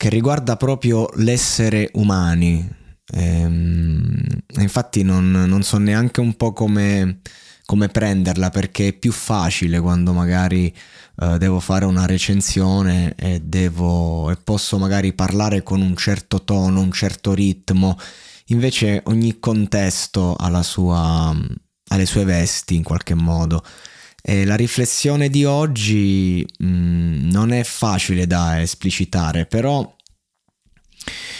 che riguarda proprio l'essere umani. Ehm, infatti non, non, so neanche un po' come, come, prenderla perché è più facile quando magari eh, devo fare una recensione e, devo, e posso magari parlare con un certo tono, un certo ritmo. Invece ogni contesto ha, sua, ha le sue vesti in qualche modo. E la riflessione di oggi mh, mm, non è facile da esplicitare, però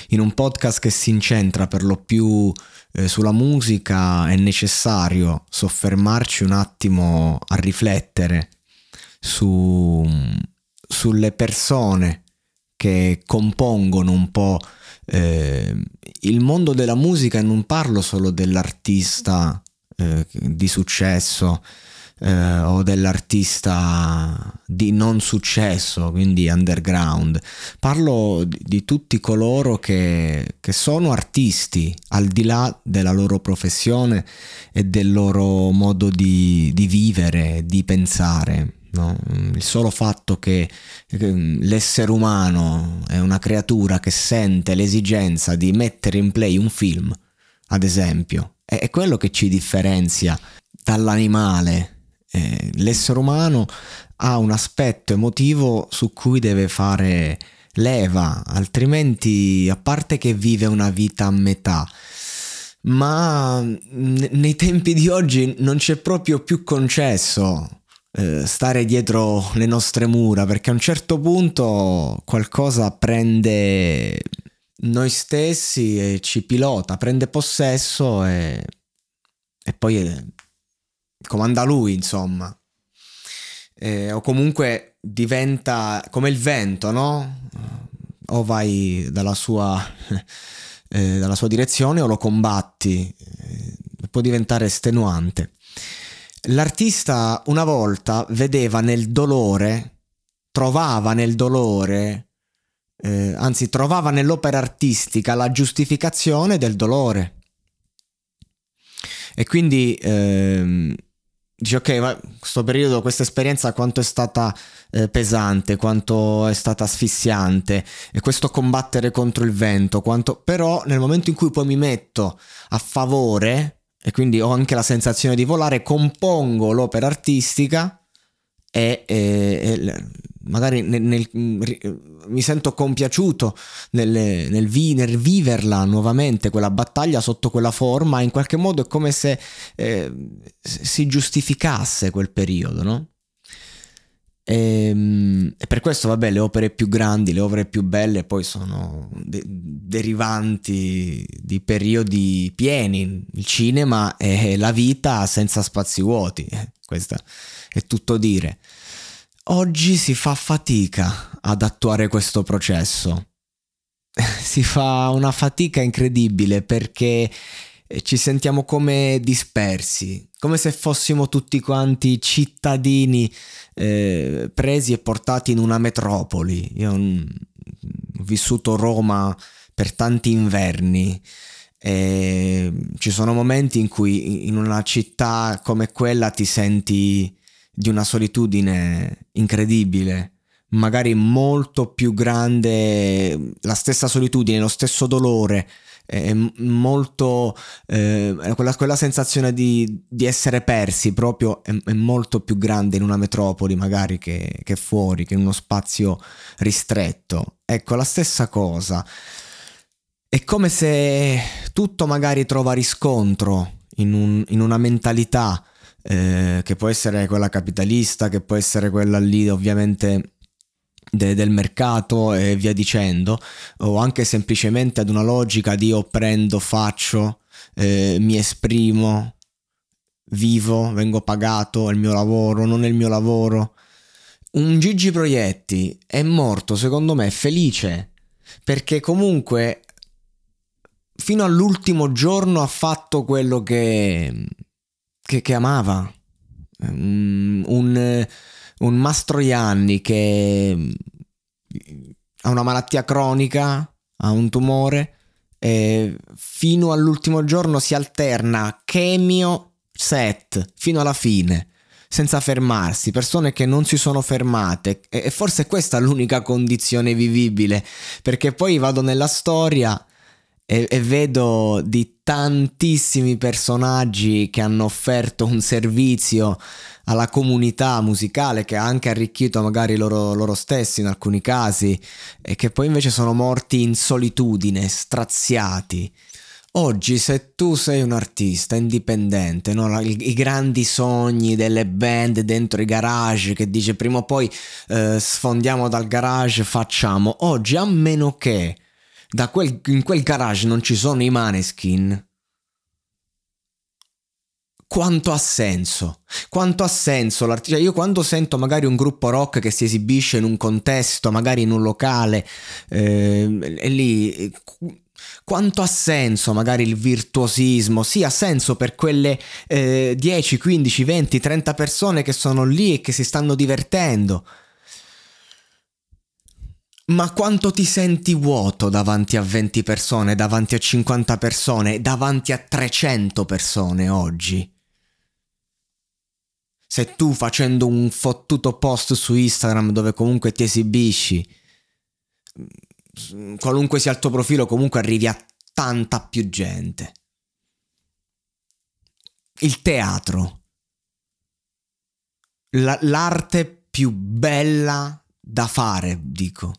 in un podcast che si incentra per lo più eh, sulla musica è necessario soffermarci un attimo a riflettere su, sulle persone che compongono un po' eh, il mondo della musica e non parlo solo dell'artista eh, di successo eh, o dell'artista di non successo, quindi underground. Parlo di, di tutti coloro che, che, sono artisti al di là della loro professione e del loro modo di, di vivere, di pensare. No? Il solo fatto che l'essere umano è una creatura che sente l'esigenza di mettere in play un film, ad esempio, è quello che ci differenzia dall'animale eh, l'essere umano ha un aspetto emotivo su cui deve fare leva, altrimenti a parte che vive una vita a metà, ma nei tempi di oggi non c'è proprio più concesso eh, stare dietro le nostre mura perché a un certo punto qualcosa prende noi stessi e ci pilota, prende possesso e, e poi comanda lui, insomma. Eh, o comunque diventa come il vento, no? O vai dalla sua, eh, dalla sua direzione o lo combatti, eh, può diventare estenuante. L'artista una volta vedeva nel dolore, trovava nel dolore, eh, anzi trovava nell'opera artistica la giustificazione del dolore. E quindi ehm, dici ok, ma questo periodo, questa esperienza quanto è stata eh, pesante, quanto è stata asfissiante e questo combattere contro il vento, quanto... però nel momento in cui poi mi metto a favore e quindi ho anche la sensazione di volare, compongo l'opera artistica e, e, e magari nel, nel, mi sento compiaciuto nel, nel, vi, nel, viverla nuovamente, quella battaglia sotto quella forma, in qualche modo è come se eh, si giustificasse quel periodo, no? E, ehm, e, per questo, vabbè, le opere più grandi, le opere più belle poi sono de- derivanti di periodi pieni. Il cinema è la vita senza spazi vuoti, eh, questo è tutto dire. Oggi si fa fatica ad attuare questo processo. si fa una fatica incredibile perché ci sentiamo come dispersi, come se fossimo tutti quanti cittadini eh, presi e portati in una metropoli. Io ho vissuto Roma per tanti inverni e ci sono momenti in cui in una città come quella ti senti di una solitudine incredibile, magari molto più grande, la stessa solitudine, lo stesso dolore, è molto eh, quella, quella, sensazione di, di, essere persi proprio è, è, molto più grande in una metropoli magari che, che, fuori, che in uno spazio ristretto. Ecco, la stessa cosa. È come se tutto magari trova riscontro in, un, in una mentalità eh, che può essere quella capitalista, che può essere quella lì ovviamente de- del mercato e via dicendo, o anche semplicemente ad una logica di io prendo, faccio, eh, mi esprimo, vivo, vengo pagato, è il mio lavoro, non è il mio lavoro. Un Gigi Proietti è morto, secondo me, felice, perché comunque fino all'ultimo giorno ha fatto quello che, che, che amava. Un, un, un Mastroianni che ha una malattia cronica, ha un tumore, e fino all'ultimo giorno si alterna chemio set fino alla fine senza fermarsi, persone che non si sono fermate e forse questa è l'unica condizione vivibile, perché poi vado nella storia e, e, vedo di tantissimi personaggi che hanno offerto un servizio alla comunità musicale che ha anche arricchito magari loro, loro stessi in alcuni casi e che poi invece sono morti in solitudine, straziati. Oggi se tu sei un artista indipendente, no? I, grandi sogni delle band dentro i garage che dice prima o poi eh, sfondiamo dal garage, facciamo. Oggi a meno che quel, in quel garage non ci sono i maneskin. Quanto ha senso? Quanto ha senso l'artista? Cioè io quando sento magari un gruppo rock che si esibisce in un contesto, magari in un locale, eh, e lì quanto ha senso magari il virtuosismo? Sì, ha senso per quelle eh, 10, 15, 20, 30 persone che sono lì e che si stanno divertendo. Ma quanto ti senti vuoto davanti a 20 persone, davanti a 50 persone, davanti a 300 persone oggi? Se tu facendo un fottuto post su Instagram dove comunque ti esibisci, qualunque sia il tuo profilo, comunque arrivi a tanta più gente. Il teatro. La, l'arte più bella da fare, dico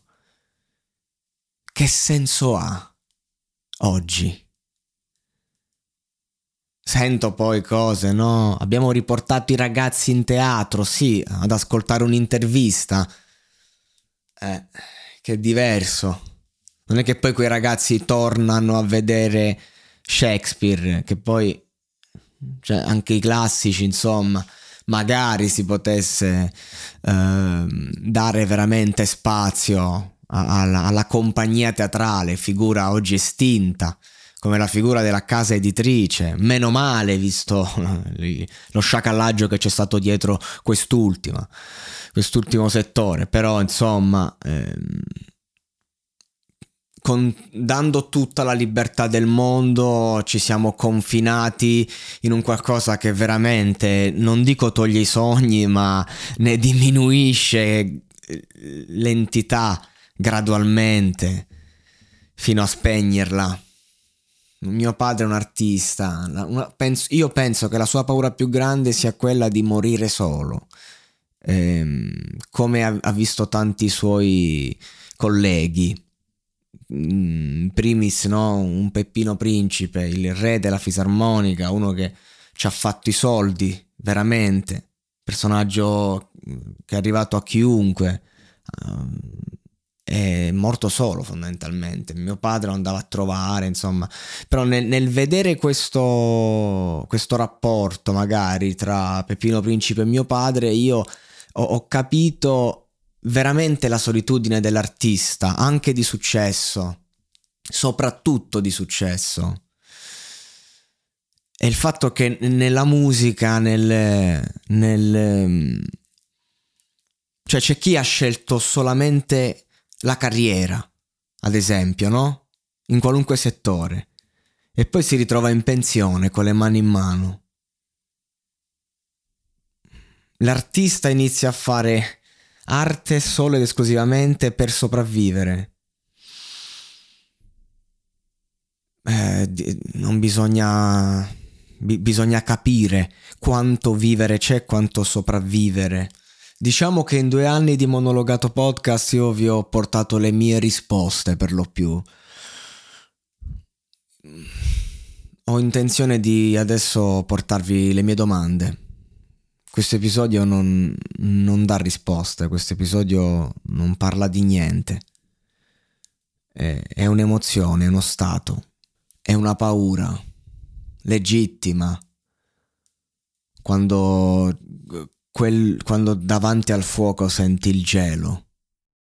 che senso ha oggi? Sento poi cose, no? Abbiamo riportato i ragazzi in teatro, sì, ad ascoltare un'intervista. Eh, che è diverso. Non è che poi quei ragazzi tornano a vedere Shakespeare, che poi, cioè, anche i classici, insomma, magari si potesse eh, dare veramente spazio alla, alla compagnia teatrale, figura oggi estinta, come la figura della casa editrice. Meno male, visto lo sciacallaggio che c'è stato dietro quest'ultima, quest'ultimo settore. Però, insomma, ehm, con, dando tutta la libertà del mondo, ci siamo confinati in un qualcosa che veramente, non dico toglie i sogni, ma ne diminuisce eh, l'entità gradualmente fino a spegnerla. Mio padre è un artista, una, penso, io penso che la sua paura più grande sia quella di morire solo, ehm, come ha, ha, visto tanti suoi colleghi. In primis no? un Peppino Principe, il re della fisarmonica, uno che ci ha fatto i soldi, veramente, personaggio che è arrivato a chiunque. Um, è morto solo fondamentalmente. Mio padre lo andava a trovare, insomma. Però nel, nel vedere questo, questo, rapporto magari tra Peppino Principe e mio padre, io ho, ho capito veramente la solitudine dell'artista, anche di successo, soprattutto di successo. E il fatto che nella musica, nel, nel cioè c'è chi ha scelto solamente la carriera, ad esempio, no? In qualunque settore. E poi si ritrova in pensione con le mani in mano. L'artista inizia a fare arte solo ed esclusivamente per sopravvivere. Eh, non bisogna, bisogna capire quanto vivere c'è, quanto sopravvivere. Diciamo che in due anni di monologato podcast io vi ho portato le mie risposte per lo più. Ho intenzione di adesso portarvi le mie domande. questo episodio non, non dà risposte, questo episodio non parla di niente. È, è un'emozione, è uno stato, è una paura legittima quando, quel, quando davanti al fuoco senti il gelo